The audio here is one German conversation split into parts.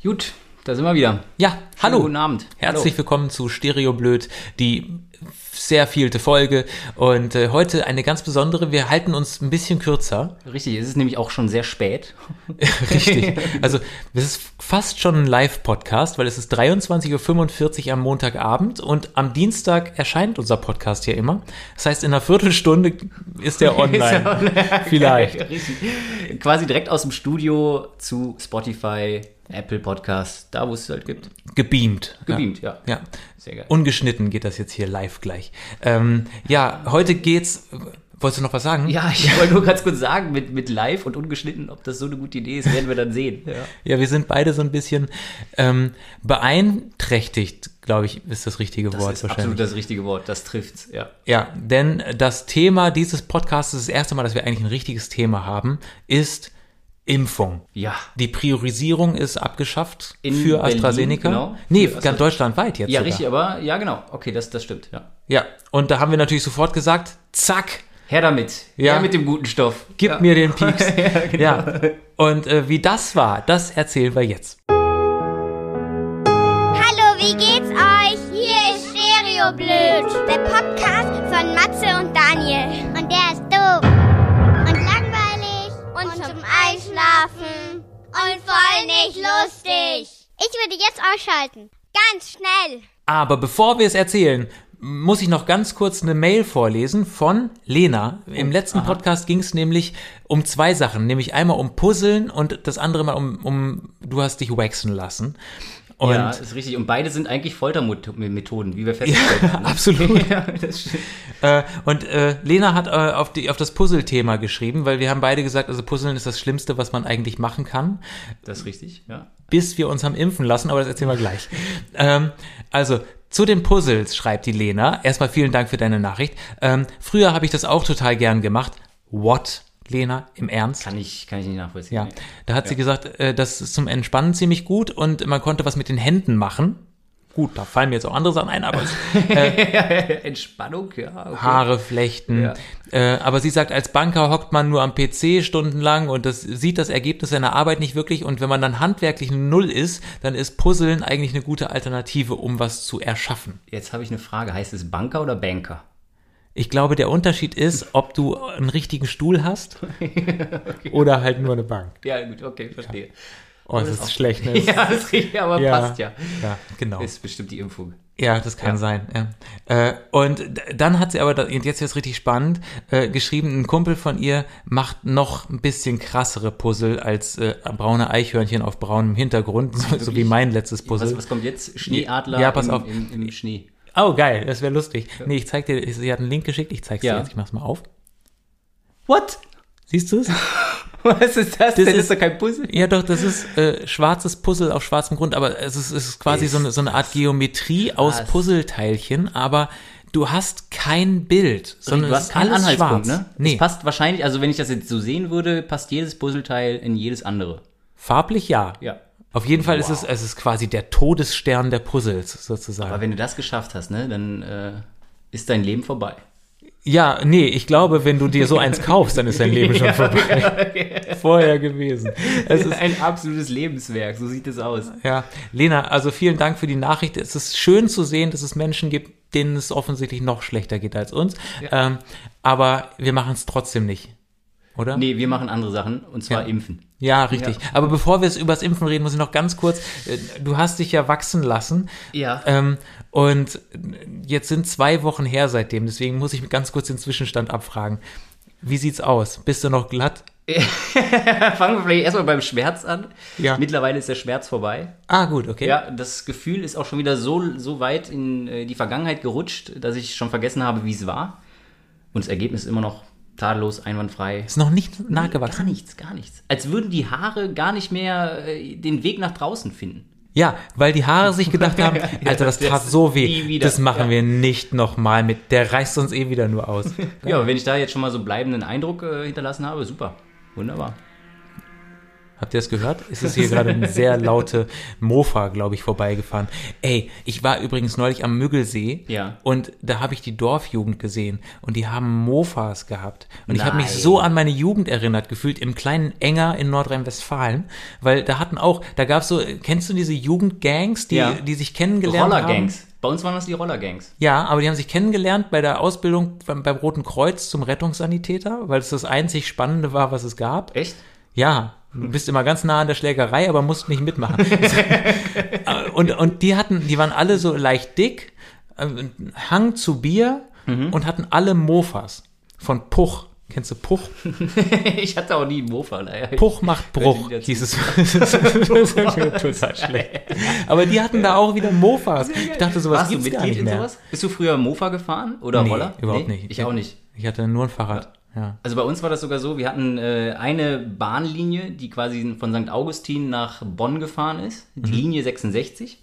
Gut, da sind wir wieder. Ja, Schönen hallo. Guten Abend. Herzlich willkommen zu Stereo Blöd, die sehr vielte Folge. Und äh, heute eine ganz besondere. Wir halten uns ein bisschen kürzer. Hallo. Richtig, es ist nämlich auch schon sehr spät. Richtig. Also, es ist fast schon ein Live-Podcast, weil es ist 23.45 Uhr am Montagabend und am Dienstag erscheint unser Podcast hier immer. Das heißt, in einer Viertelstunde ist der online. Vielleicht. Richtig. Quasi direkt aus dem Studio zu Spotify, Apple Podcast, da wo es halt gibt. Gebeamt. Gebeamt, ja. Ja. Sehr geil. Ungeschnitten geht das jetzt hier live gleich. Ähm, ja, heute geht's. Wolltest du noch was sagen? Ja, ich wollte nur ganz kurz sagen, mit, mit live und ungeschnitten, ob das so eine gute Idee ist, werden wir dann sehen. Ja. Ja, wir sind beide so ein bisschen ähm, beeinträchtigt, glaube ich, ist das richtige Das Wort ist wahrscheinlich. absolut das richtige Wort, das trifft's, ja. Ja, denn das Thema dieses Podcasts, das erste Mal, dass wir eigentlich ein richtiges Thema haben, ist Impfung. Ja. Die Priorisierung ist abgeschafft In für Berlin, AstraZeneca. genau. Nee, Für ganz Astra- deutschlandweit jetzt. Ja, sogar. richtig, aber ja, genau. Okay, das, das stimmt, ja. Ja, und da haben wir natürlich sofort gesagt, zack, Her damit. Ja. Her mit dem guten Stoff. gib ja. mir den Pieks. ja, genau. Ja, und äh, wie das war, das erzählen wir jetzt. Einschlafen und voll nicht lustig. Ich würde jetzt ausschalten. Ganz schnell. Aber bevor wir es erzählen, muss ich noch ganz kurz eine Mail vorlesen von Lena. Im letzten Podcast ging es nämlich um zwei Sachen, nämlich einmal um Puzzeln und das andere mal um, um du hast dich waxen lassen. Und ja, ist richtig. Und beide sind eigentlich Foltermethoden, wie wir festgestellt haben. ne? absolut. ja. Äh, und äh, Lena hat äh, auf, die, auf das Puzzle-Thema geschrieben, weil wir haben beide gesagt, also Puzzeln ist das Schlimmste, was man eigentlich machen kann. Das ist richtig, ja. bis wir uns haben impfen lassen, aber das erzählen wir gleich. ähm, also, zu den Puzzles schreibt die Lena. Erstmal vielen Dank für deine Nachricht. Ähm, früher habe ich das auch total gern gemacht. What, Lena, im Ernst? Kann ich, kann ich nicht nachvollziehen. ja, da hat sie gesagt, äh, das ist zum Entspannen ziemlich gut und man konnte was mit den Händen machen. Gut, da fallen mir jetzt auch andere Sachen ein, aber Entspannung, ja. Okay. Haare flechten. Ja. Äh, aber sie sagt, als Banker hockt man nur am PC stundenlang und das sieht das Ergebnis seiner Arbeit nicht wirklich. Und wenn man dann handwerklich Null ist, dann ist Puzzeln eigentlich eine gute Alternative, um was zu erschaffen. Jetzt habe ich eine Frage. Heißt es Banker oder Banker? Ich glaube, der Unterschied ist, ob du einen richtigen Stuhl hast oder halt nur eine Bank. Ja, gut, okay, verstehe. Oh, das ist schlecht, ne? Ja, das ist richtig, aber Ja. passt ja. Ja, genau. Ist bestimmt die Impfung. Ja, das kann Ja. sein. Ja. Äh, und dann hat sie aber, da- und jetzt ist richtig spannend, äh, geschrieben, ein Kumpel von ihr macht noch ein bisschen krassere Puzzle als äh, braune Eichhörnchen auf braunem Hintergrund, so, so wie mein letztes Puzzle. Was, was kommt jetzt? Schneeadler Ja, pass im, auf. Im, im Schnee. Oh, geil, das wäre lustig. Nee, ich zeig dir, sie hat einen Link geschickt, ich zeig's dir Ja. jetzt, ich mach's mal auf. What? Siehst du es? Was ist das, denn? ist- Das ist doch kein Puzzle. Ja, doch, das ist äh, schwarzes Puzzle auf schwarzem Grund, aber es ist, es ist quasi Ist so eine, so eine Art Geometrie aus. Puzzleteilchen, aber du hast kein Bild, sondern du hast keinen alles Anhaltspunkt, schwarz. ne? Nee, Es passt wahrscheinlich, also wenn ich das jetzt so sehen würde, passt jedes Puzzleteil in jedes andere. farblich ja. Ja. Auf jeden Fall ist Wow. es, es ist quasi der Todesstern der Puzzles sozusagen. Aber wenn du das geschafft hast, ne, dann äh, ist dein Leben vorbei. ja, nee, ich glaube, wenn du dir so eins kaufst, dann ist dein Leben schon vorbei. Vorher gewesen. Es ist ein absolutes Lebenswerk, so sieht es aus. Ja, Lena, also vielen Dank für die Nachricht. Es ist schön zu sehen, dass es Menschen gibt, denen es offensichtlich noch schlechter geht als uns. Ähm, aber wir machen es trotzdem nicht. Oder? Nee, wir machen andere Sachen, und zwar Ja. impfen. Ja, richtig. Ja. Aber bevor wir es übers Impfen reden, muss ich noch ganz kurz, äh, du hast dich ja wachsen lassen. Ja. Ähm, und jetzt sind zwei Wochen her seitdem, deswegen muss ich ganz kurz den Zwischenstand abfragen. Wie sieht's aus? Bist du noch glatt? Fangen wir vielleicht erstmal beim Schmerz an. Ja. Mittlerweile ist der Schmerz vorbei. Ah, gut, okay. Ja, das Gefühl ist auch schon wieder so, so weit in äh, die Vergangenheit gerutscht, dass ich schon vergessen habe, wie es war. Und das Ergebnis ist immer noch tadellos, einwandfrei. Ist noch nicht Gar nachgewachsen. nichts, gar nichts. Als würden die Haare gar nicht mehr äh, den Weg nach draußen finden. Ja, weil die Haare sich gedacht haben, Alter, das tat so weh, das machen Ja. wir nicht nochmal mit, der reißt uns eh wieder nur aus. Ja, aber wenn ich da jetzt schon mal so bleibenden Eindruck äh, hinterlassen habe, super. Wunderbar. Habt ihr das gehört? Es ist hier gerade eine sehr laute Mofa, glaube ich, vorbeigefahren. Ey, ich war übrigens neulich am Müggelsee Ja. und da habe ich die Dorfjugend gesehen und die haben Mofas gehabt. Und ich habe mich Nein. so an meine Jugend erinnert, gefühlt im kleinen Enger in Nordrhein-Westfalen, weil da hatten auch, da gab es so, kennst du diese Jugendgangs, die, Ja. die sich kennengelernt haben? Rollergangs. Bei uns waren das die Rollergangs. Ja, aber die haben sich kennengelernt bei der Ausbildung beim, beim Roten Kreuz zum Rettungssanitäter, weil es das einzig Spannende war, was es gab. Echt? Ja, du bist immer ganz nah an der Schlägerei, aber musst nicht mitmachen. und, und die hatten, die waren alle so leicht dick, äh, Hang zu Bier und hatten alle Mofas von Puch. Kennst du Puch? ich hatte auch nie einen Mofa. leider. Puch macht Bruch, Hört sich hieß es. Total schlecht. Aber die hatten da auch wieder Mofas. Ich dachte, sowas Warst du gibt's gar Mitglied nicht mehr. sowas? Bist du früher Mofa gefahren oder Nee, Roller? überhaupt Nee? nicht. Ich auch nicht. Ich hatte nur ein Fahrrad. Ja. Also bei uns war das sogar so, wir hatten äh, eine Bahnlinie, die quasi von St. Augustin nach Bonn gefahren ist, die Linie 66.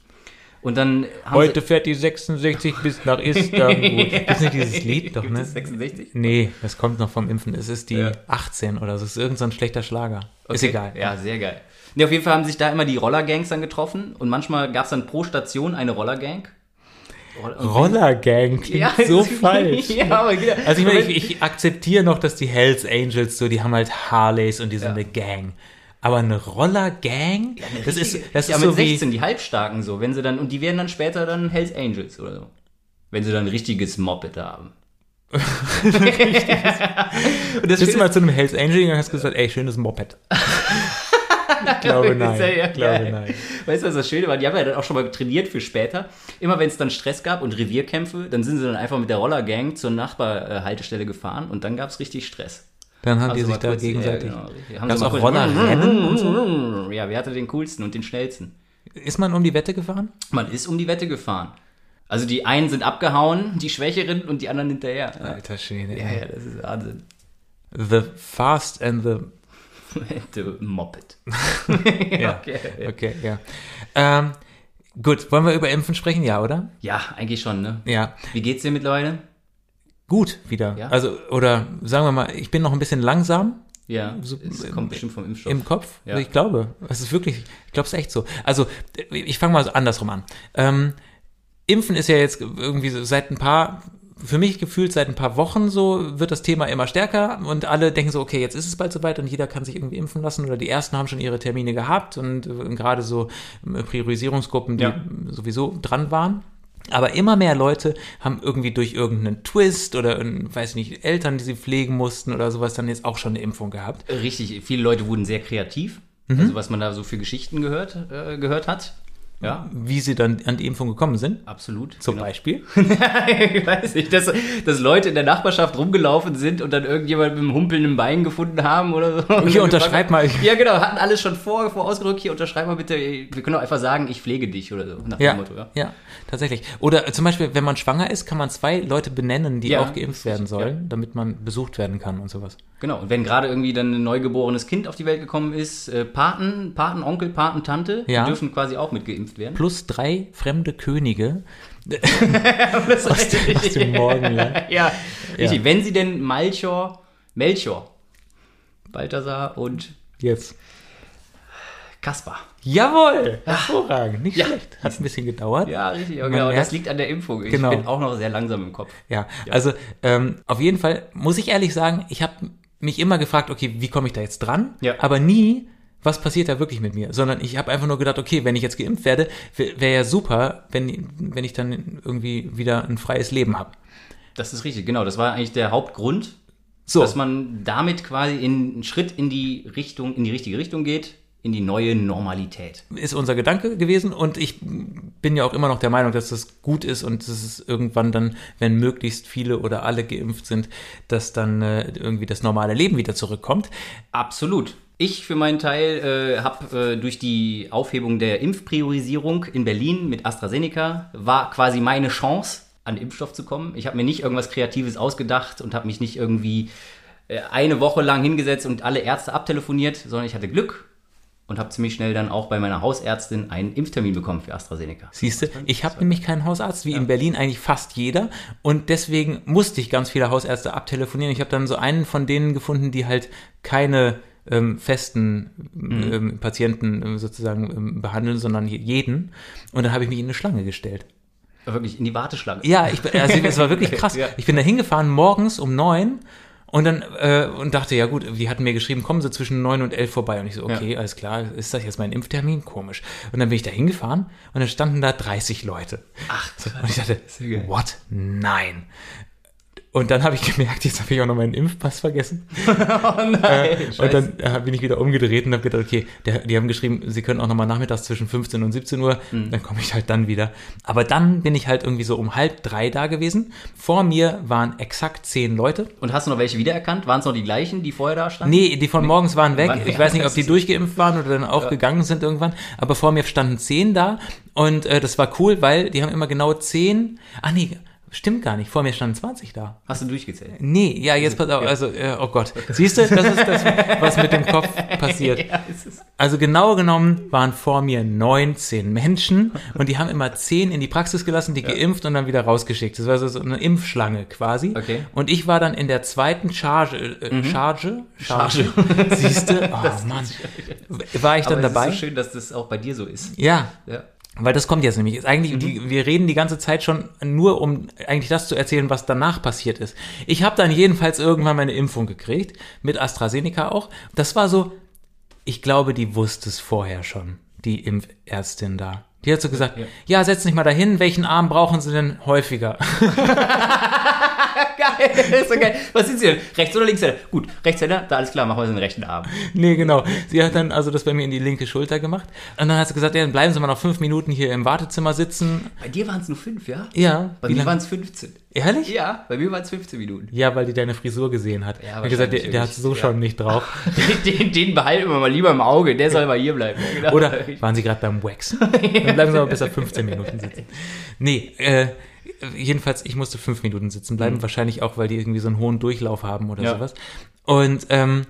Und dann Mhm. Heute fährt die 66 bis nach Istanbul. Ist nicht dieses Lied doch, Gibt ne? es 66? Nee, das kommt noch vom Impfen. Es ist die Ja. 18 oder so. Es ist irgendein so ein schlechter Schlager. Ist Okay. egal. Ja, sehr geil. Nee, auf jeden Fall haben sich da immer die Rollergangs dann getroffen und manchmal gab es dann pro Station eine Rollergang. Rollergang klingt Ja, so falsch. Ja, aber genau. Also ich meine, ich, ich akzeptiere noch, dass die Hells Angels so, die haben halt Harleys und die sind Ja. eine Gang. Aber eine Rollergang? das ist, das ja, ist mit so wie, 16, die Halbstarken so, wenn sie dann, und die werden dann später dann Hells Angels oder so. Wenn sie dann ein richtiges Moped haben. und das bist du mal zu einem Hells Angel gegangen und hast gesagt, ey, schönes Moped. Ich glaube nein. ja- ja glaube nein. Weißt du, was das Schöne war? Die haben ja dann auch schon mal trainiert für später. Immer wenn es dann Stress gab und Revierkämpfe, dann sind sie dann einfach mit der Rollergang zur Nachbarhaltestelle gefahren und dann gab es richtig Stress. Dann haben Haben die sich da kurz- gegenseitig. Ja, genau. Haben auch Rollerrennen und so? Ja, wer hatte den coolsten und den schnellsten? Ist man um die Wette gefahren? Man ist um die Wette gefahren. Also die einen sind abgehauen, die Schwächeren und die anderen hinterher. Alter Schwede. ja, ja das ist Wahnsinn. The Fast and the. The Moped. Ja, okay. okay, ja. Ähm, gut, wollen wir über Impfen sprechen? Ja, oder? Ja, eigentlich schon, ne? Ja. Wie geht's dir mittlerweile? Gut, wieder. Ja? Also, oder sagen wir mal, ich bin noch ein bisschen langsam Ja, So- es kommt bestimmt vom Impfstoff. im Kopf. Ja. Ich glaube, es ist wirklich, ich glaube, es echt so. Also, ich fange mal so andersrum an. Ähm, Impfen ist ja jetzt irgendwie so seit ein paar, für mich gefühlt seit ein paar Wochen so, wird das Thema immer stärker und alle denken so, okay, jetzt ist es bald soweit und jeder kann sich irgendwie impfen lassen oder die ersten haben schon ihre Termine gehabt und äh, gerade so äh, Priorisierungsgruppen, die Ja. sowieso dran waren. Aber immer mehr Leute haben irgendwie durch irgendeinen Twist oder, irgendein, weiß nicht, Eltern, die sie pflegen mussten oder sowas, dann jetzt auch schon eine Impfung gehabt. Richtig, viele Leute wurden sehr kreativ. Mhm. Also was man da so für Geschichten gehört, äh, gehört hat. Ja, Wie sie dann an die Impfung gekommen sind. absolut. Zum genau. Beispiel. ich weiß nicht, dass, dass Leute in der Nachbarschaft rumgelaufen sind und dann irgendjemand mit einem humpelnden Bein gefunden haben oder so. Und Hier, unterschreib mal. Ja, genau, hatten alles schon vor, vorausgedrückt. Hier, unterschreib mal bitte. Wir können auch einfach sagen, ich pflege dich oder so. Nach Ja, dem Motto, ja. ja, tatsächlich. Oder zum Beispiel, wenn man schwanger ist, kann man zwei Leute benennen, die Ja, auch geimpft werden sollen, damit man besucht werden kann und sowas. Genau, und wenn gerade irgendwie dann ein neugeborenes Kind auf die Welt gekommen ist, äh, Paten, Patenonkel, Patentante, Ja. die dürfen quasi auch mit geimpft werden. Plus drei fremde Könige. Das Aus aus dem Morgenland. ja, richtig. Ja. Wenn sie denn Malchor, Melchior, Balthasar und Jetzt. Kaspar. Jawohl! Hervorragend. Nicht Ja. schlecht. Hat ein bisschen gedauert. Ja, richtig, ja, Man genau. Das merkt- liegt an der Impfung. Ich Genau. bin auch noch sehr langsam im Kopf. Ja, also ähm, auf jeden Fall muss ich ehrlich sagen, ich habe mich immer gefragt, okay, wie komme ich da jetzt dran? Ja. Aber nie, was passiert da wirklich mit mir? Sondern ich habe einfach nur gedacht, okay, wenn ich jetzt geimpft werde, wäre wär ja super, wenn, wenn ich dann irgendwie wieder ein freies Leben habe. Das ist richtig, genau. Das war eigentlich der Hauptgrund, So, dass man damit quasi in, einen Schritt in die Richtung, in die richtige Richtung geht, in die neue Normalität. ist unser Gedanke gewesen und ich bin ja auch immer noch der Meinung, dass das gut ist und dass es irgendwann dann, wenn möglichst viele oder alle geimpft sind, dass dann äh, irgendwie das normale Leben wieder zurückkommt. Absolut. Ich für meinen Teil äh, habe äh, durch die Aufhebung der Impfpriorisierung in Berlin mit AstraZeneca war quasi meine Chance, an Impfstoff zu kommen. Ich habe mir nicht irgendwas Kreatives ausgedacht und habe mich nicht irgendwie äh, eine Woche lang hingesetzt und alle Ärzte abtelefoniert, sondern ich hatte Glück und habe ziemlich schnell dann auch bei meiner Hausärztin einen Impftermin bekommen für AstraZeneca. Siehst du, ich habe nämlich keinen Hausarzt, wie in Berlin eigentlich fast jeder. Und deswegen musste ich ganz viele Hausärzte abtelefonieren. Ich habe dann so einen von denen gefunden, die halt keine ähm, festen Mhm. ähm, Patienten ähm, sozusagen ähm, behandeln, sondern jeden. Und dann habe ich mich in eine Schlange gestellt. Wirklich in die Warteschlange. Ja, ich, bin- also es war wirklich krass. Ja. Ich bin da hingefahren morgens um neun und dann äh, und dachte, ja gut, die hatten mir geschrieben, kommen Sie zwischen neun und elf vorbei. Und ich so, okay, alles klar, ist das jetzt mein Impftermin? Komisch. Und dann bin ich da hingefahren und dann standen da 30 Leute. Ach, so, und ich dachte, ja what? Nein. Und dann habe ich gemerkt, jetzt habe ich auch noch meinen Impfpass vergessen. Oh nein, Äh, und dann äh, bin ich wieder umgedreht und habe gedacht, okay, der, die haben geschrieben, sie können auch nochmal nachmittags zwischen 15 und 17 Uhr, Mhm. dann komme ich halt dann wieder. Aber dann bin ich halt irgendwie so um halb drei da gewesen. Vor mir waren exakt zehn Leute. Und hast du noch welche wiedererkannt? Waren es noch die gleichen, die vorher da standen? Nee, die von morgens waren weg. Ich weiß nicht, ob die durchgeimpft waren oder dann auch gegangen sind irgendwann. Aber vor mir standen zehn da und äh, das war cool, weil die haben immer genau zehn. Ah nee, stimmt gar nicht. Vor mir standen 20 da. Hast du durchgezählt? Nee, ja, jetzt pass auf, also, äh, oh Gott. Siehst du, das ist das, was mit dem Kopf passiert. Ja, es Also genau genommen waren vor mir 19 Menschen und die haben immer 10 in die Praxis gelassen, die geimpft und dann wieder rausgeschickt. Das war so eine Impfschlange quasi. Okay. Und ich war dann in der zweiten Charge, äh, Charge, Charge. Siehst du? Oh Mann. War ich dann Aber es dabei? ist so schön, dass das auch bei dir so ist. Ja, Ja. Weil das kommt jetzt nämlich. Ist eigentlich, die, wir reden die ganze Zeit schon nur, um eigentlich das zu erzählen, was danach passiert ist. Ich habe dann jedenfalls irgendwann meine Impfung gekriegt, mit AstraZeneca auch. Das war so, ich glaube, die wusste es vorher schon, die Impfärztin da. Die hat so gesagt, ja, setz dich mal dahin, welchen Arm brauchen Sie denn häufiger? Geil, ist geil. Was sind Sie denn? Rechts oder Linkshänder? Gut, Rechtshänder, da alles klar, machen wir den rechten Arm. nee, genau. Sie hat dann also das bei mir in die linke Schulter gemacht. Und dann hat sie gesagt, ja, dann bleiben Sie mal noch fünf Minuten hier im Wartezimmer sitzen. Bei dir waren es nur fünf, ja? Ja. Bei mir waren es 15. Ehrlich? Ja, bei mir waren es 15 Minuten. Ja, weil die deine Frisur gesehen hat. Ja, hat gesagt, der, der hat so wirklich. schon nicht drauf. Den, den behalten wir mal lieber im Auge, der soll mal hier bleiben. Ja, genau. Oder waren Sie gerade beim Waxen? Dann bleiben Sie aber bis er 15 Minuten sitzen. Nee, äh, jedenfalls, ich musste fünf Minuten sitzen bleiben. Wahrscheinlich auch, weil die irgendwie so einen hohen Durchlauf haben oder Ja. sowas. Und ähm,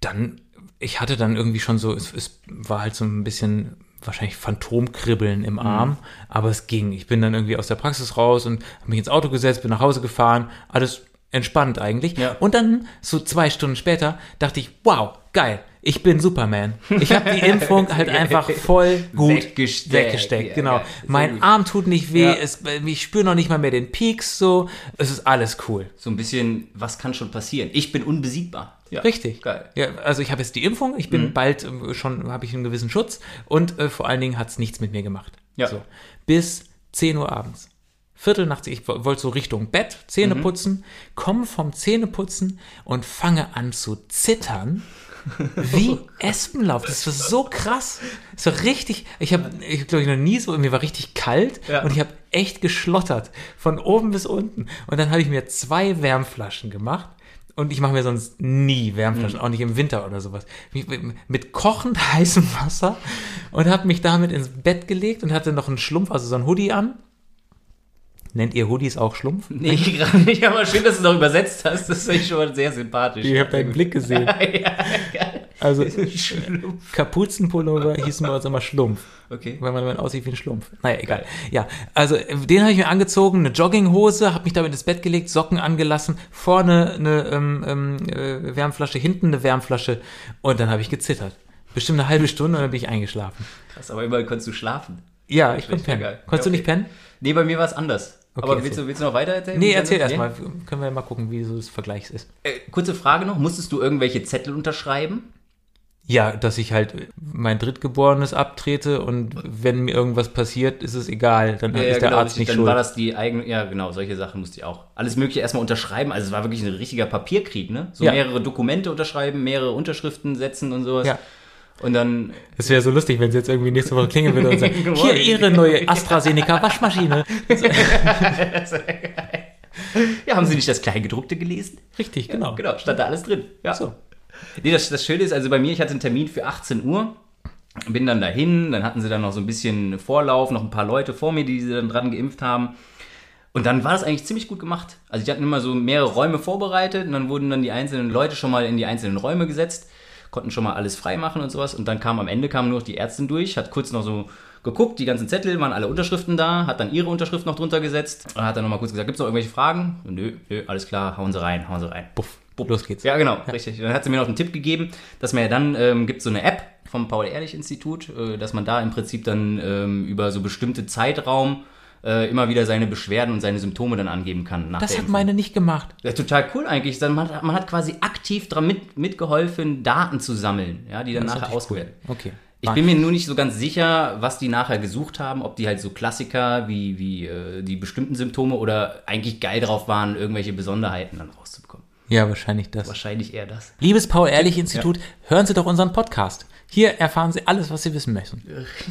dann, ich hatte dann irgendwie schon so, es, es war halt so ein bisschen wahrscheinlich Phantomkribbeln Mhm. im Arm, aber es ging. Ich bin dann irgendwie aus der Praxis raus und habe mich ins Auto gesetzt, bin nach Hause gefahren, alles entspannt eigentlich. Ja. Und dann, so zwei Stunden später, dachte ich, wow, geil, ich bin Superman. Ich habe die Impfung halt einfach voll gut Weggesteckt. weggesteckt. Ja, genau. Sehr Mein gut. Arm tut nicht weh, Ja. es, ich spüre noch nicht mal mehr den Peaks so. Es ist alles cool. So ein bisschen, was kann schon passieren? Ich bin unbesiegbar. Ja, Richtig. Geil. Ja, also ich habe jetzt die Impfung, ich bin bald äh, schon, habe ich einen gewissen Schutz und äh, vor allen Dingen hat es nichts mit mir gemacht. Ja. So. Bis 10 Uhr abends. Viertel nach, ich wo- wollte so Richtung Bett, Zähne putzen, komme vom Zähneputzen und fange an zu zittern. Wie Espenlauf. Das war so krass. Das war richtig, ich habe, ich glaube, ich noch nie so, mir war richtig kalt Ja. und ich habe echt geschlottert. Von oben bis unten. Und dann habe ich mir zwei Wärmflaschen gemacht. Und ich mache mir sonst nie Wärmflaschen, auch nicht im Winter oder sowas. Mit kochend heißem Wasser und habe mich damit ins Bett gelegt und hatte noch einen Schlumpf, also so ein Hoodie an. Nennt ihr Hoodies auch Schlumpf? Nee, gerade nicht, aber schön, dass du es noch übersetzt hast. Das finde ich schon mal sehr sympathisch. Ich habe deinen Blick gesehen. ja, geil. Also Schlumpf. Kapuzenpullover hießen bei uns immer Schlumpf. Okay. weil man, man aussieht wie ein Schlumpf. Naja, egal. Ja, also den habe ich mir angezogen, eine Jogginghose, habe mich damit ins Bett gelegt, Socken angelassen, vorne eine ähm, ähm, äh, Wärmflasche, hinten eine Wärmflasche und dann habe ich gezittert. Bestimmt eine halbe Stunde und dann bin ich eingeschlafen. Krass, aber immerhin konntest du schlafen. Ja, ich konnte pennen. Konntest Ja, du nicht okay. pennen? Nee, bei mir war es anders. Okay, aber willst du, willst du noch weiter erzählen? Nee, erzähl erstmal. Können wir mal gucken, wie so das Vergleichs ist. Äh, kurze Frage noch. Musstest du irgendwelche Zettel unterschreiben? Ja, dass ich halt mein Drittgeborenes abtrete und wenn mir irgendwas passiert, ist es egal. Dann ist der Arzt richtig. nicht Dann schuld. war das die eigene, ja genau, solche Sachen musste ich auch. Alles mögliche erstmal unterschreiben. Also es war wirklich ein richtiger Papierkrieg, ne? So Ja. mehrere Dokumente unterschreiben, mehrere Unterschriften setzen und sowas. Ja. Und dann, Es wäre so lustig, wenn sie jetzt irgendwie nächste Woche klingeln würde und sagen, hier Ihre neue AstraZeneca Waschmaschine. ja, haben Sie nicht das Kleingedruckte gelesen? Richtig, genau. Genau, stand da alles drin. Ja. So. Nee, das, das Schöne ist, also bei mir, ich hatte einen Termin für 18 Uhr, bin dann dahin, dann hatten sie dann noch so ein bisschen Vorlauf, noch ein paar Leute vor mir, die sie dann dran geimpft haben. Und dann war das eigentlich ziemlich gut gemacht. Also die hatten immer so mehrere Räume vorbereitet und dann wurden dann die einzelnen Leute schon mal in die einzelnen Räume gesetzt, konnten schon mal alles freimachen und sowas. Und dann kam am Ende kam nur noch die Ärztin durch, hat kurz noch so geguckt, die ganzen Zettel, waren alle Unterschriften da, hat dann ihre Unterschrift noch drunter gesetzt und hat dann nochmal kurz gesagt, gibt es noch irgendwelche Fragen? Nö, nö, alles klar, hauen Sie rein, hauen Sie rein. Puff. bupp. Los geht's. Ja, genau, richtig. Und dann hat sie mir noch einen Tipp gegeben, dass man ja dann, ähm, gibt so eine App vom Paul-Ehrlich-Institut, äh, dass man da im Prinzip dann ähm, über so bestimmte Zeitraum äh, immer wieder seine Beschwerden und seine Symptome dann angeben kann. Das hat Impfung. meine nicht gemacht. Ja, total cool eigentlich. Man hat, man hat quasi aktiv daran mit, mitgeholfen, Daten zu sammeln, ja, die dann Das nachher natürlich cool. Okay. Ich bin mir nur nicht so ganz sicher, was die nachher gesucht haben, ob die halt so Klassiker wie, wie äh, die bestimmten Symptome oder eigentlich geil drauf waren, irgendwelche Besonderheiten dann rauszubekommen. Ja, wahrscheinlich das. Wahrscheinlich eher das. Liebes Paul-Ehrlich-Institut, hören Sie doch unseren Podcast. Hier erfahren Sie alles, was Sie wissen möchten.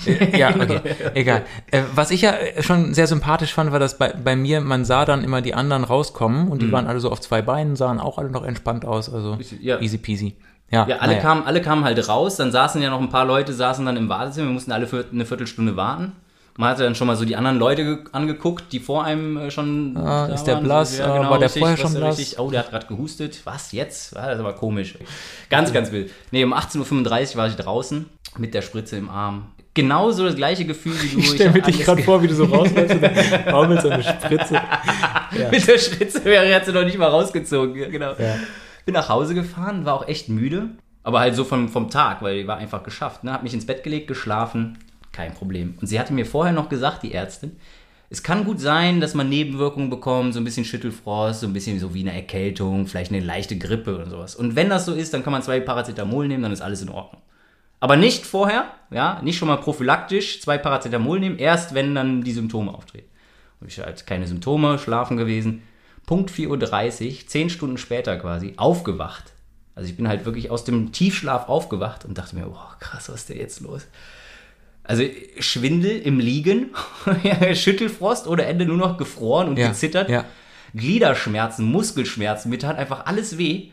Äh, ja, okay, egal. Äh, was ich ja schon sehr sympathisch fand, war, dass bei, bei mir, man sah dann immer die anderen rauskommen und die waren alle so auf zwei Beinen, sahen auch alle noch entspannt aus, also Ja. easy peasy. Ja, Ja, alle, naja. kamen, alle kamen halt raus, dann saßen ja noch ein paar Leute, saßen dann im Wartezimmer, wir mussten alle für eine Viertelstunde warten. Man hatte dann schon mal so die anderen Leute ge- angeguckt, die vor einem äh, schon. Ah, ist der waren, blass? So, Ah, war der vorher was schon blass? Richtig, oh, der hat gerade gehustet. Was jetzt? Ah, das ist aber komisch. Ganz, ganz wild. Nee, um 18.35 Uhr war ich draußen mit der Spritze im Arm. Genauso das gleiche Gefühl wie du. Ich stell hab mir dich gerade ge- vor, wie du so rausläufst und dann baumelst so eine Spritze. Mit der Spritze wäre sie noch nicht mal rausgezogen. Ja, genau. Ja. Bin nach Hause gefahren, war auch echt müde. Aber halt so vom, vom Tag, weil die war einfach geschafft. Ne? Hab mich ins Bett gelegt, geschlafen, kein Problem. Und sie hatte mir vorher noch gesagt, die Ärztin, es kann gut sein, dass man Nebenwirkungen bekommt, so ein bisschen Schüttelfrost, so ein bisschen so wie eine Erkältung, vielleicht eine leichte Grippe oder sowas. Und wenn das so ist, dann kann man zwei Paracetamol nehmen, dann ist alles in Ordnung. Aber nicht vorher, ja, nicht schon mal prophylaktisch zwei Paracetamol nehmen, erst wenn dann die Symptome auftreten. Und ich halt keine Symptome, schlafen gewesen. Punkt 4.30 Uhr, zehn Stunden später quasi, aufgewacht. Also ich bin halt wirklich aus dem Tiefschlaf aufgewacht und dachte mir, boah, krass, was ist denn jetzt los? Also Schwindel im Liegen, Schüttelfrost oder Ende nur noch gefroren und Ja, gezittert. ja. Gliederschmerzen, Muskelschmerzen, mir tat einfach alles weh.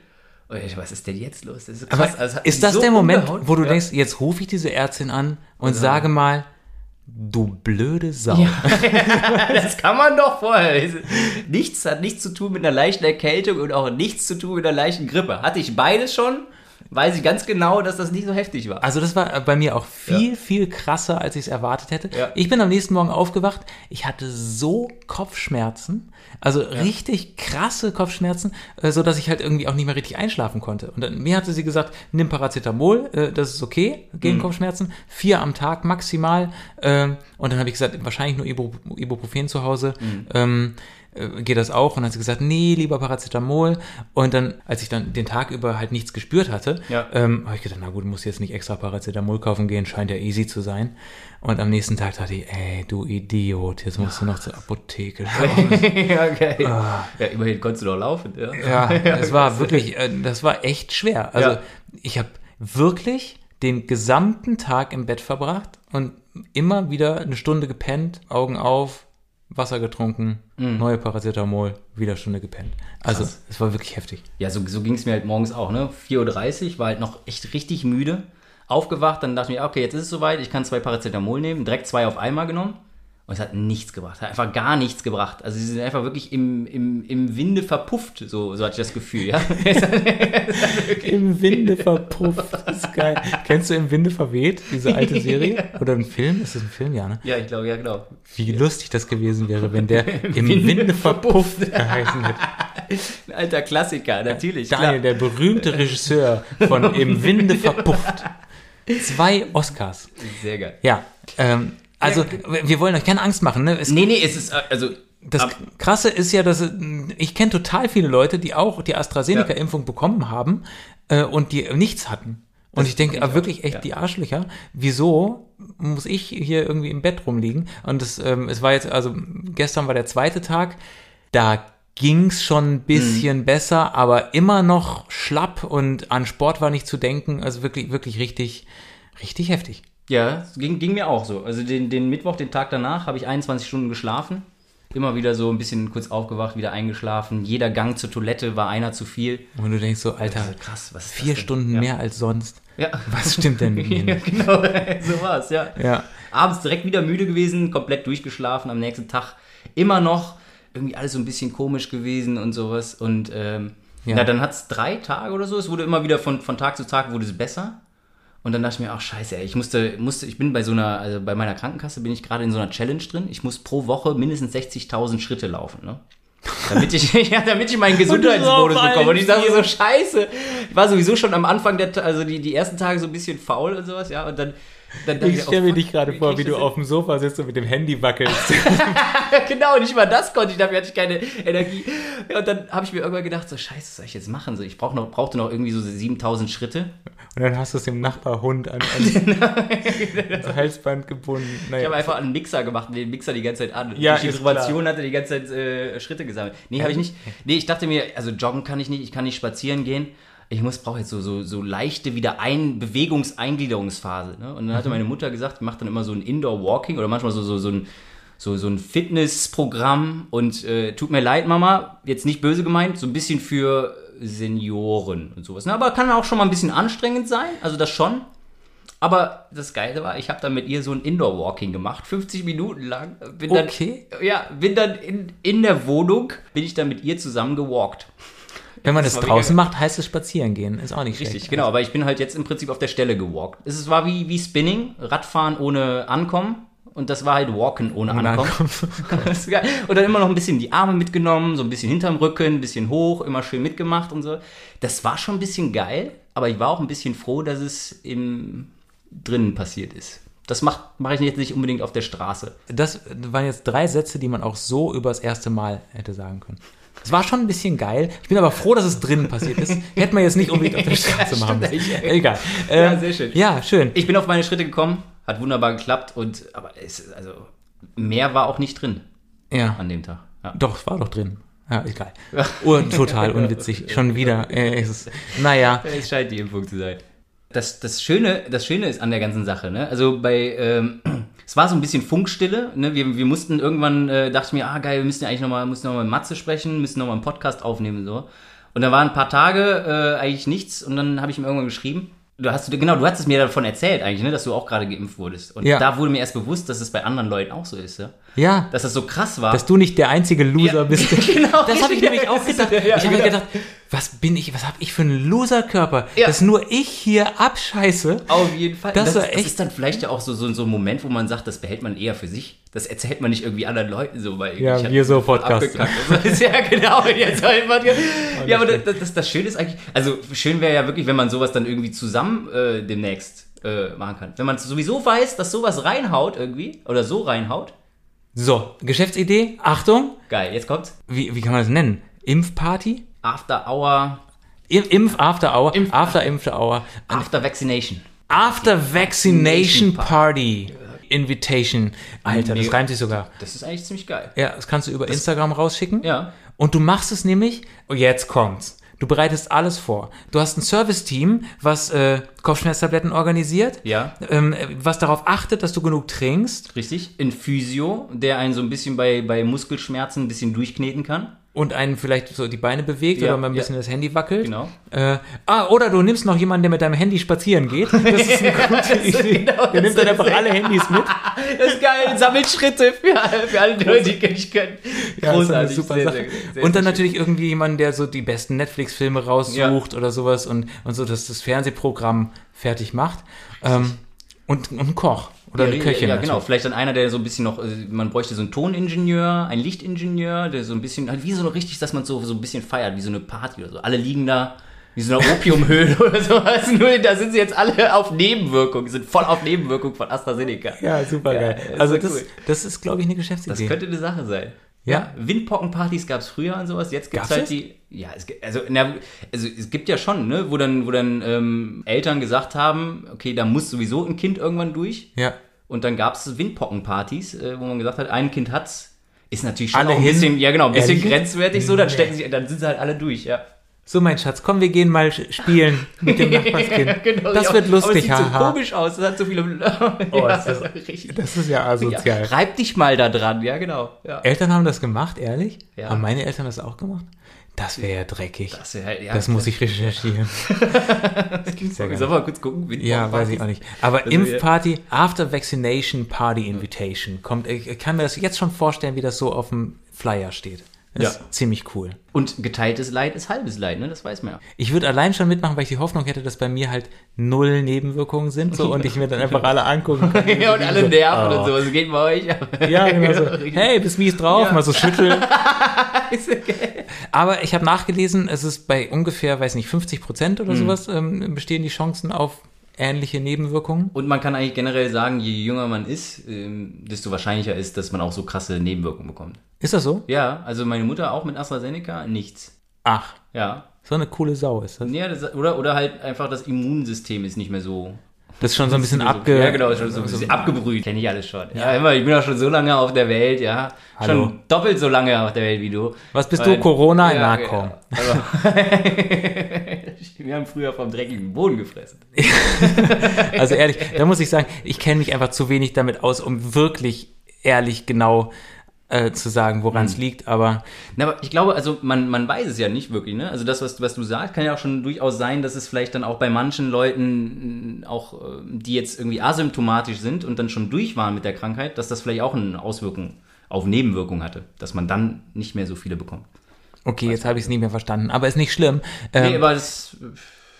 Ich, was ist denn jetzt los? Das ist so Aber krass. Also ist das so der Moment, umgehauen. wo du Ja. denkst, jetzt rufe ich diese Ärztin an und sage mal, du blöde Sau. Das kann man doch vorher. Nichts hat nichts zu tun mit einer leichten Erkältung und auch nichts zu tun mit einer leichten Grippe. Hatte ich beides schon, weiß ich ganz genau, dass das nicht so heftig war. Also das war bei mir auch viel, viel krasser, als ich es erwartet hätte. Ja. Ich bin am nächsten Morgen aufgewacht. Ich hatte so Kopfschmerzen, also richtig krasse Kopfschmerzen, äh, so dass ich halt irgendwie auch nicht mehr richtig einschlafen konnte. Und dann, mir hatte sie gesagt, nimm Paracetamol, äh, das ist okay gegen Mhm. Kopfschmerzen, vier am Tag maximal. Ähm, und dann habe ich gesagt, wahrscheinlich nur Ibu Ibuprofen zu Hause. Mhm. Äh, geht das auch? Und dann hat sie gesagt, nee, lieber Paracetamol. Und dann, als ich dann den Tag über halt nichts gespürt hatte, Ja. ähm, habe ich gedacht, na gut, muss jetzt nicht extra Paracetamol kaufen gehen, scheint ja easy zu sein. Und am nächsten Tag dachte ich, ey, du Idiot, jetzt musst du noch zur Apotheke. ja, okay. Ja, immerhin konntest du doch laufen. Ja. ja, es war wirklich, äh, das war echt schwer. Also Ja. ich habe wirklich den gesamten Tag im Bett verbracht und immer wieder eine Stunde gepennt, Augen auf, Wasser getrunken, neue Paracetamol, wieder Stunde gepennt. Also Krass. es war wirklich heftig. Ja, so, so ging es mir halt morgens auch, ne? 4.30 Uhr, war halt noch echt richtig müde. Aufgewacht, dann dachte ich mir, okay, jetzt ist es soweit, ich kann zwei Paracetamol nehmen, direkt zwei auf einmal genommen. Und es hat nichts gebracht, hat einfach gar nichts gebracht. Also sie sind einfach wirklich im, im, im Winde verpufft, so, so hatte ich das Gefühl, ja. Im Winde verpufft, das ist geil. Kennst du Im Winde verweht, diese alte Serie? Oder ein Film? Ist das ein Film, ja, ne? ja, ich glaube, ja, genau. Wie lustig das gewesen wäre, wenn der im Winde verpufft geheißen hätte. Ein alter Klassiker, natürlich. Daniel, der berühmte Regisseur von Im Winde verpufft. Zwei Oscars. klar. Sehr geil. Ja, ähm, also wir wollen euch keine Angst machen. Ne? Es, Nee, nee, es ist, äh, also, das ab- Krasse ist ja, dass äh, ich kenne total viele Leute, die auch die AstraZeneca-Impfung bekommen haben äh, und die nichts hatten. Und ich denke ich ah, wirklich echt ja. die Arschlöcher. Wieso muss ich hier irgendwie im Bett rumliegen? Und es, ähm, es war jetzt, also gestern war der zweite Tag, da ging's schon ein bisschen besser, aber immer noch schlapp und an Sport war nicht zu denken. Also wirklich, wirklich richtig, richtig heftig. Ja, es ging, ging mir auch so. Also den, den Mittwoch, den Tag danach, habe ich 21 Stunden geschlafen. Immer wieder so ein bisschen kurz aufgewacht, wieder eingeschlafen. Jeder Gang zur Toilette war einer zu viel. Und du denkst so, Alter, Also krass, was vier? Stunden ja. mehr als sonst. Ja. Was stimmt denn mit mir ja, genau, so war's, ja. Ja. Abends direkt wieder müde gewesen, komplett durchgeschlafen, am nächsten Tag immer noch irgendwie alles so ein bisschen komisch gewesen und sowas. Und ähm, Ja. na, dann hat's drei Tage oder so, es wurde immer wieder von, von Tag zu Tag wurde es besser. Und dann dachte ich mir, ach scheiße, ey, ich musste, musste, ich bin bei so einer, also bei meiner Krankenkasse bin ich gerade in so einer Challenge drin. Ich muss pro Woche mindestens 60.000 Schritte laufen, ne? Damit ich, ja, damit ich meinen Gesundheitsbonus bekomme. Und ich dachte so, scheiße. Ich war sowieso schon am Anfang der, also die, die ersten Tage so ein bisschen faul und sowas, ja. Und dann, dann Ich stelle mir dich gerade vor, wie ich du das auf dem Sofa sitzt und mit dem Handy wackelst. genau, nicht mal das konnte ich, dafür hatte ich keine Energie. Ja, und dann habe ich mir irgendwann gedacht, so scheiße, was soll ich jetzt machen? So, ich brauch noch, brauchte noch irgendwie so 7000 Schritte. Und dann hast du es dem Nachbarhund an, an ans Halsband gebunden. Ich Naja, habe einfach einen Mixer gemacht und den Mixer die ganze Zeit an. Ja, die Vibration hatte die ganze Zeit äh, Schritte gesammelt. Nee, habe ich nicht. Nee, ich dachte mir, also joggen kann ich nicht, ich kann nicht spazieren gehen. Ich muss brauche jetzt so, so, so leichte wieder ein Bewegungseingliederungsphase. Ne? Und dann hatte meine Mutter gesagt, ich mache dann immer so ein Indoor-Walking oder manchmal so, so, so ein so, so ein Fitnessprogramm und äh, tut mir leid, Mama, jetzt nicht böse gemeint, so ein bisschen für Senioren und sowas. Ne? Aber kann auch schon mal ein bisschen anstrengend sein, also das schon. Aber das Geile war, ich habe dann mit ihr so ein Indoor-Walking gemacht, 50 Minuten lang. Bin dann, Okay. Ja, bin dann in, in der Wohnung, bin ich dann mit ihr zusammen gewalkt. Wenn man das das draußen macht, heißt es spazieren gehen. Ist auch nicht Richtig, schlecht. genau. Aber ich bin halt jetzt im Prinzip auf der Stelle gewalkt. Es war wie, wie Spinning, Radfahren ohne Ankommen. Und das war halt Walken ohne, Ohne Ankommen. Geil. und dann immer noch ein bisschen die Arme mitgenommen, so ein bisschen hinterm Rücken, ein bisschen hoch, immer schön mitgemacht und so. Das war schon ein bisschen geil, aber ich war auch ein bisschen froh, dass es im drinnen passiert ist. Das mache mach ich jetzt nicht unbedingt auf der Straße. Das waren jetzt drei Sätze, die man auch so übers erste Mal hätte sagen können. Es war schon ein bisschen geil. Ich bin aber froh, dass es drinnen passiert ist. Hätte man jetzt nicht unbedingt auf der Straße Ja, machen müssen. Egal. Ja, Ähm, sehr schön. Ja, schön. Ich bin auf meine Schritte gekommen, hat wunderbar geklappt und aber es also mehr war auch nicht drin Ja. an dem Tag. Ja. Doch, es war doch drin. Ja, egal. Und total unwitzig. Schon wieder. Äh, es ist, naja. Es scheint die Impfung zu sein. Das, das, Schöne, das Schöne ist an der ganzen Sache, ne? Also bei, ähm, es war so ein bisschen Funkstille, ne? Wir, wir mussten irgendwann, äh, dachte ich mir, ah geil, wir müssen ja eigentlich nochmal, müssen nochmal mit Matze sprechen, müssen nochmal einen Podcast aufnehmen und so. Und da waren ein paar Tage äh, eigentlich nichts und dann habe ich ihm irgendwann geschrieben. Du hast, genau, du hast es mir davon erzählt eigentlich, ne, dass du auch gerade geimpft wurdest. Und Ja. da wurde mir erst bewusst, dass es bei anderen Leuten auch so ist, ja? Ja. Dass das so krass war. Dass du nicht der einzige Loser Ja, bist. genau, das habe ich nämlich auch gedacht. ich habe mir gedacht, was bin ich, was habe ich für einen Loserkörper, Ja. dass nur ich hier abscheiße. Auf jeden Fall. Das Das, war das, ist dann vielleicht ja auch so, so, so ein Moment, wo man sagt, das behält man eher für sich. Das erzählt man nicht irgendwie anderen Leuten so, weil Ja, wir so ist ja genau, jetzt soll man, Ja, aber das, das, das Schöne ist eigentlich, also schön wäre ja wirklich, wenn man sowas dann irgendwie zusammen äh, demnächst äh, machen kann. Wenn man sowieso weiß, dass sowas reinhaut irgendwie, oder so reinhaut, So, Geschäftsidee, Achtung, geil, jetzt kommt's. wie, wie kann man das nennen? Impfparty? After Hour, Im- Impf After Hour, Impf- After After Hour, After Vaccination. After Vaccination Party Invitation. Alter, das reimt sich sogar. Das ist eigentlich ziemlich geil. Ja, das kannst du über Instagram rausschicken. Ja. Und du machst es nämlich, und jetzt kommt's. Du bereitest alles vor. Du hast ein Service-Team, was äh, Kopfschmerztabletten organisiert, Ja. ähm, äh, was darauf achtet, dass du genug trinkst Richtig. Ein Physio, der einen so ein bisschen bei, bei Muskelschmerzen ein bisschen durchkneten kann. Und einen vielleicht so die Beine bewegt Ja, oder mal ein ja. bisschen das Handy wackelt. Genau. Äh, ah, oder du nimmst noch jemanden, der mit deinem Handy spazieren geht. Das ist eine gute Idee. genau der nimmt dann einfach alle Handys mit. Das ist geil, sammelt Schritte für, alle- für alle Leute, die nicht können. Ja, das Großartig, super sehr, Sache. sehr, und dann natürlich irgendwie jemand, der so die besten Netflix-Filme raussucht oder sowas und, und so, dass das Fernsehprogramm fertig macht. Ähm, und, und ein Koch oder Ja, eine Köchin. Ja, genau. natürlich. Vielleicht dann einer, der so ein bisschen noch, äh, man bräuchte so einen Toningenieur, einen Lichtingenieur, der so ein bisschen, halt wie so noch richtig, dass man so, so ein bisschen feiert, wie so eine Party oder so. Alle liegen da, wie so eine Opiumhöhle oder sowas. Nur da sind sie jetzt alle auf Nebenwirkung, sind voll auf Nebenwirkung von AstraZeneca. Ja, super geil. Ja, also so das, cool. das ist, glaube ich, eine Das Geschäftsidee. könnte eine Sache sein. Ja. Windpockenpartys gab es früher und sowas. Jetzt gibt es halt es? die. Ja, es, gibt- also, na, also es gibt ja schon, ne, wo dann, wo dann ähm, Eltern gesagt haben, okay, da muss sowieso ein Kind irgendwann durch. ja. Und dann gab es Windpockenpartys, äh, wo man gesagt hat, ein Kind hat's. Ist natürlich schon Alle auch ein hin? bisschen, ja genau, ein bisschen Ehrlich grenzwertig so, dann stecken sie, dann sind sie halt alle durch, ja. So, mein Schatz, komm, wir gehen mal spielen mit dem Nachbarskind. Genau, das ja, wird Aber es lustig, sieht so haha. komisch aus, das hat so viele. Oh, ja, ist das-. Das ist ja asozial. reib dich mal da dran, ja genau. Eltern haben das gemacht, ehrlich? Ja. Haben meine Eltern das auch gemacht? Das wäre ja dreckig. Das, Das, ist halt, ja, muss ich recherchieren. das gibt's ja. Sollen wir mal kurz gucken? Ja, weiß ich auch nicht. Aber Also, Impfparty, After Vaccination Party Invitation kommt. Ich kann mir das jetzt schon vorstellen, wie das so auf dem Flyer steht. Ist Ja. ziemlich cool. Und geteiltes Leid ist halbes Leid, ne? Das weiß man ja. Ich würde allein schon mitmachen, weil ich die Hoffnung hätte, dass bei mir halt null Nebenwirkungen sind so und ich mir dann einfach alle angucken kann. Ja, und alle nerven Oh. und so. Was geht bei euch? Ja, genau so. Hey, bist mies drauf, Ja. mal so schütteln. Ist okay. Aber ich habe nachgelesen, es ist bei ungefähr, weiß nicht, 50 Prozent Hm. oder sowas ähm, bestehen die Chancen auf ähnliche Nebenwirkungen. Und man kann eigentlich generell sagen, je jünger man ist, ähm, desto wahrscheinlicher ist, dass man auch so krasse Nebenwirkungen bekommt. Ist das so? Ja, also meine Mutter auch mit AstraZeneca, nichts. Ach, Ja. so eine coole Sau ist das. ja das, oder, oder halt einfach das Immunsystem ist nicht mehr so. Das ist schon so ein bisschen abge... Ja, genau, schon so ein bisschen abgebrüht. Kenne ich alles schon. Ja, immer, ich bin auch schon so lange auf der Welt, ja. Hallo. Schon doppelt so lange auf der Welt wie du. Was bist Weil- du, Corona? Ja, Na ja. komm. Also, wir haben früher vom dreckigen Boden gefressen. Also ehrlich, da muss ich sagen, ich kenne mich einfach zu wenig damit aus, um wirklich ehrlich genau äh, zu sagen, woran es liegt. Aber Na, aber ich glaube, also man, man weiß es ja nicht wirklich, ne? Also das, was, was du sagst, kann ja auch schon durchaus sein, dass es vielleicht dann auch bei manchen Leuten, mh, auch äh, die jetzt irgendwie asymptomatisch sind und dann schon durch waren mit der Krankheit, dass das vielleicht auch eine Auswirkung auf Nebenwirkungen hatte, dass man dann nicht mehr so viele bekommt. Okay, jetzt habe ich es nicht mehr verstanden. Aber ist nicht schlimm. Ähm, nee, aber das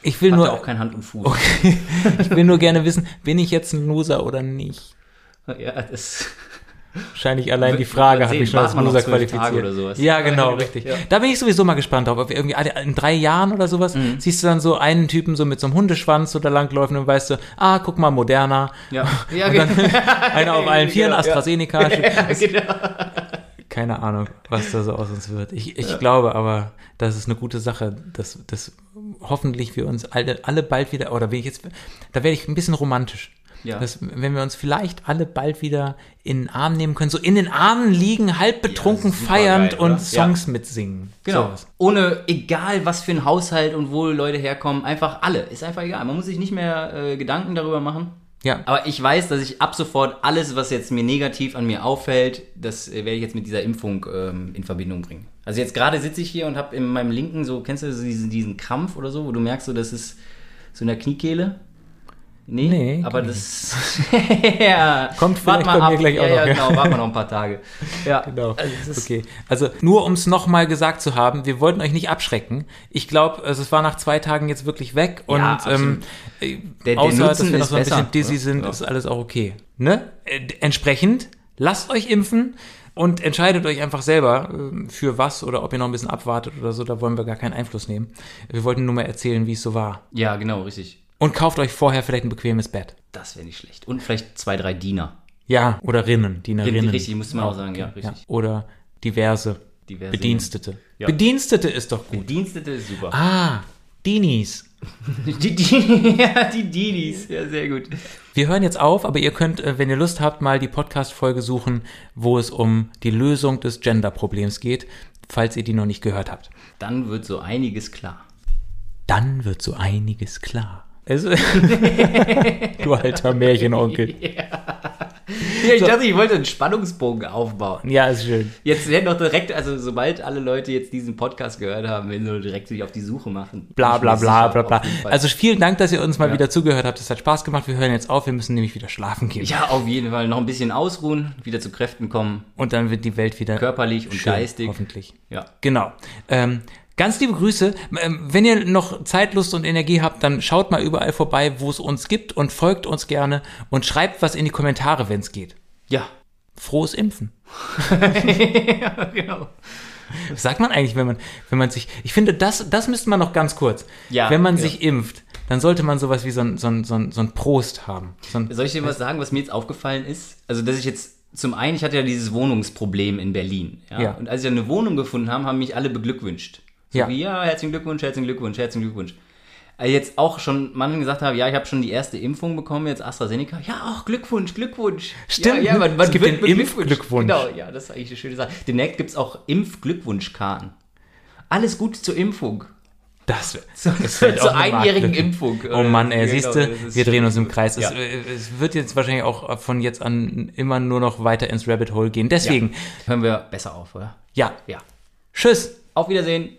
ich will nur, ja auch kein Hand und Fuß. ich will nur gerne wissen, bin ich jetzt ein Loser oder nicht? Ja, das Wahrscheinlich allein die Frage hat mich schon als Loser qualifiziert. Oder. Ja, genau, richtig. ja. Da bin ich sowieso mal gespannt drauf, ob wir irgendwie in drei Jahren oder sowas Mhm. siehst du dann so einen Typen so mit so einem Hundeschwanz so da langläufen und weißt du, ah, guck mal, moderner. ja, ja, genau. einer auf allen Vieren, Genau. AstraZeneca. ja, genau. Keine Ahnung, was da so aus uns wird. Ich, ich glaube aber, das ist eine gute Sache, dass, dass hoffentlich wir uns alle, alle bald wieder, oder wenn ich jetzt, da werde ich ein bisschen romantisch. Ja. Dass, wenn wir uns vielleicht alle bald wieder in den Arm nehmen können, so in den Armen liegen, halb betrunken, super feiernd geil, und? Songs mitsingen. Genau. Sowas. Ohne, egal was für ein Haushalt und wo Leute herkommen, einfach alle. Ist einfach egal. Man muss sich nicht mehr äh, Gedanken darüber machen. Ja. Aber ich weiß, dass ich ab sofort alles, was jetzt mir negativ an mir auffällt, das äh, werde ich jetzt mit dieser Impfung ähm, in Verbindung bringen. Also jetzt gerade sitze ich hier und habe in meinem linken so, kennst du diesen, diesen Krampf oder so, wo du merkst, so, das ist so in der Kniekehle? Nee, Nee, aber das ja, Kommt vielleicht bei mir ab. gleich ja, auch noch, Ja, genau, warten wir noch ein paar Tage. Ja, Genau. Also, okay. Also nur um es nochmal gesagt zu haben, wir wollten euch nicht abschrecken. Ich glaube, also es war nach zwei Tagen jetzt wirklich weg und Ja, ähm, äh, Der- der außer dass Nutzen wir noch so ein bisschen dizzy oder? sind, Ja. ist alles auch okay. Ne? Äh, entsprechend, lasst euch impfen und entscheidet euch einfach selber ähm, für was oder ob ihr noch ein bisschen abwartet oder so. Da wollen wir gar keinen Einfluss nehmen. Wir wollten nur mal erzählen, wie es so war. ja, genau, richtig. Und kauft euch vorher vielleicht ein bequemes Bett. Das wäre nicht schlecht. Und vielleicht zwei, drei Diener. Ja, oder Rinnen, Dienerinnen. Richtig, musste man auch sagen, ja, richtig. Ja. Oder diverse, Diverse Bedienstete. Ja. Bedienstete ist doch gut. Bedienstete ist super. Ah, Dinis. Die, die, ja, die Didis. Ja, sehr gut. Wir hören jetzt auf, aber ihr könnt, äh, wenn ihr Lust habt, mal die Podcast-Folge suchen, wo es um die Lösung des Gender-Problems geht, falls ihr die noch nicht gehört habt. Dann wird so einiges klar. Dann wird so einiges klar. Also, du alter Märchenonkel. Ja, ich dachte, ich wollte einen Spannungsbogen aufbauen. Ja, ist schön. Jetzt werden doch direkt, also sobald alle Leute jetzt diesen Podcast gehört haben, werden sie direkt sich auf die Suche machen. Bla bla bla bla bla. Also vielen Dank, dass ihr uns mal Ja. wieder zugehört habt. Es hat Spaß gemacht. Wir hören jetzt auf. Wir müssen nämlich wieder schlafen gehen. ja, auf jeden Fall noch ein bisschen ausruhen, wieder zu Kräften kommen, Und dann wird die Welt wieder körperlich und schön, geistig. Hoffentlich. Ja. Genau. Ähm, ganz liebe Grüße. Ähm, wenn ihr noch Zeit, Lust und Energie habt, dann schaut mal überall vorbei, wo es uns gibt und folgt uns gerne und schreibt was in die Kommentare, wenn es geht. Ja. Frohes Impfen. ja, genau. Was sagt man eigentlich, wenn man, wenn man sich, ich finde, das, das müsste man noch ganz kurz. Ja, wenn man ja. sich impft, dann sollte man sowas wie so ein, so ein, so ein, so ein Prost haben. So ein, Soll ich dir was sagen, was mir jetzt aufgefallen ist? Also, dass ich jetzt zum einen, ich hatte ja dieses Wohnungsproblem in Berlin. Ja? Ja. Und als ich eine Wohnung gefunden habe, haben mich alle beglückwünscht. So Ja. wie, ja, herzlichen Glückwunsch, herzlichen Glückwunsch, herzlichen Glückwunsch. Als jetzt auch schon Mann gesagt haben, ja, ich habe schon die erste Impfung bekommen, jetzt AstraZeneca. Ja, auch Glückwunsch, Glückwunsch. Stimmt, ja, ja, man, man es gibt den. Impfglückwunsch. Genau, ja, das ist eigentlich eine schöne Sache. Demnächst gibt es auch Impfglückwunschkarten. Alles Gute zur Impfung. das, Zur, das wird zur eine einjährigen. Impfung. Oh Mann, ey, Genau, siehst du, wir drehen uns im Kreis. Ja. Es, äh, es wird jetzt wahrscheinlich auch von jetzt an immer nur noch weiter ins Rabbit Hole gehen. Deswegen, Hören wir besser auf, oder? ja, Ja. tschüss. Auf Wiedersehen.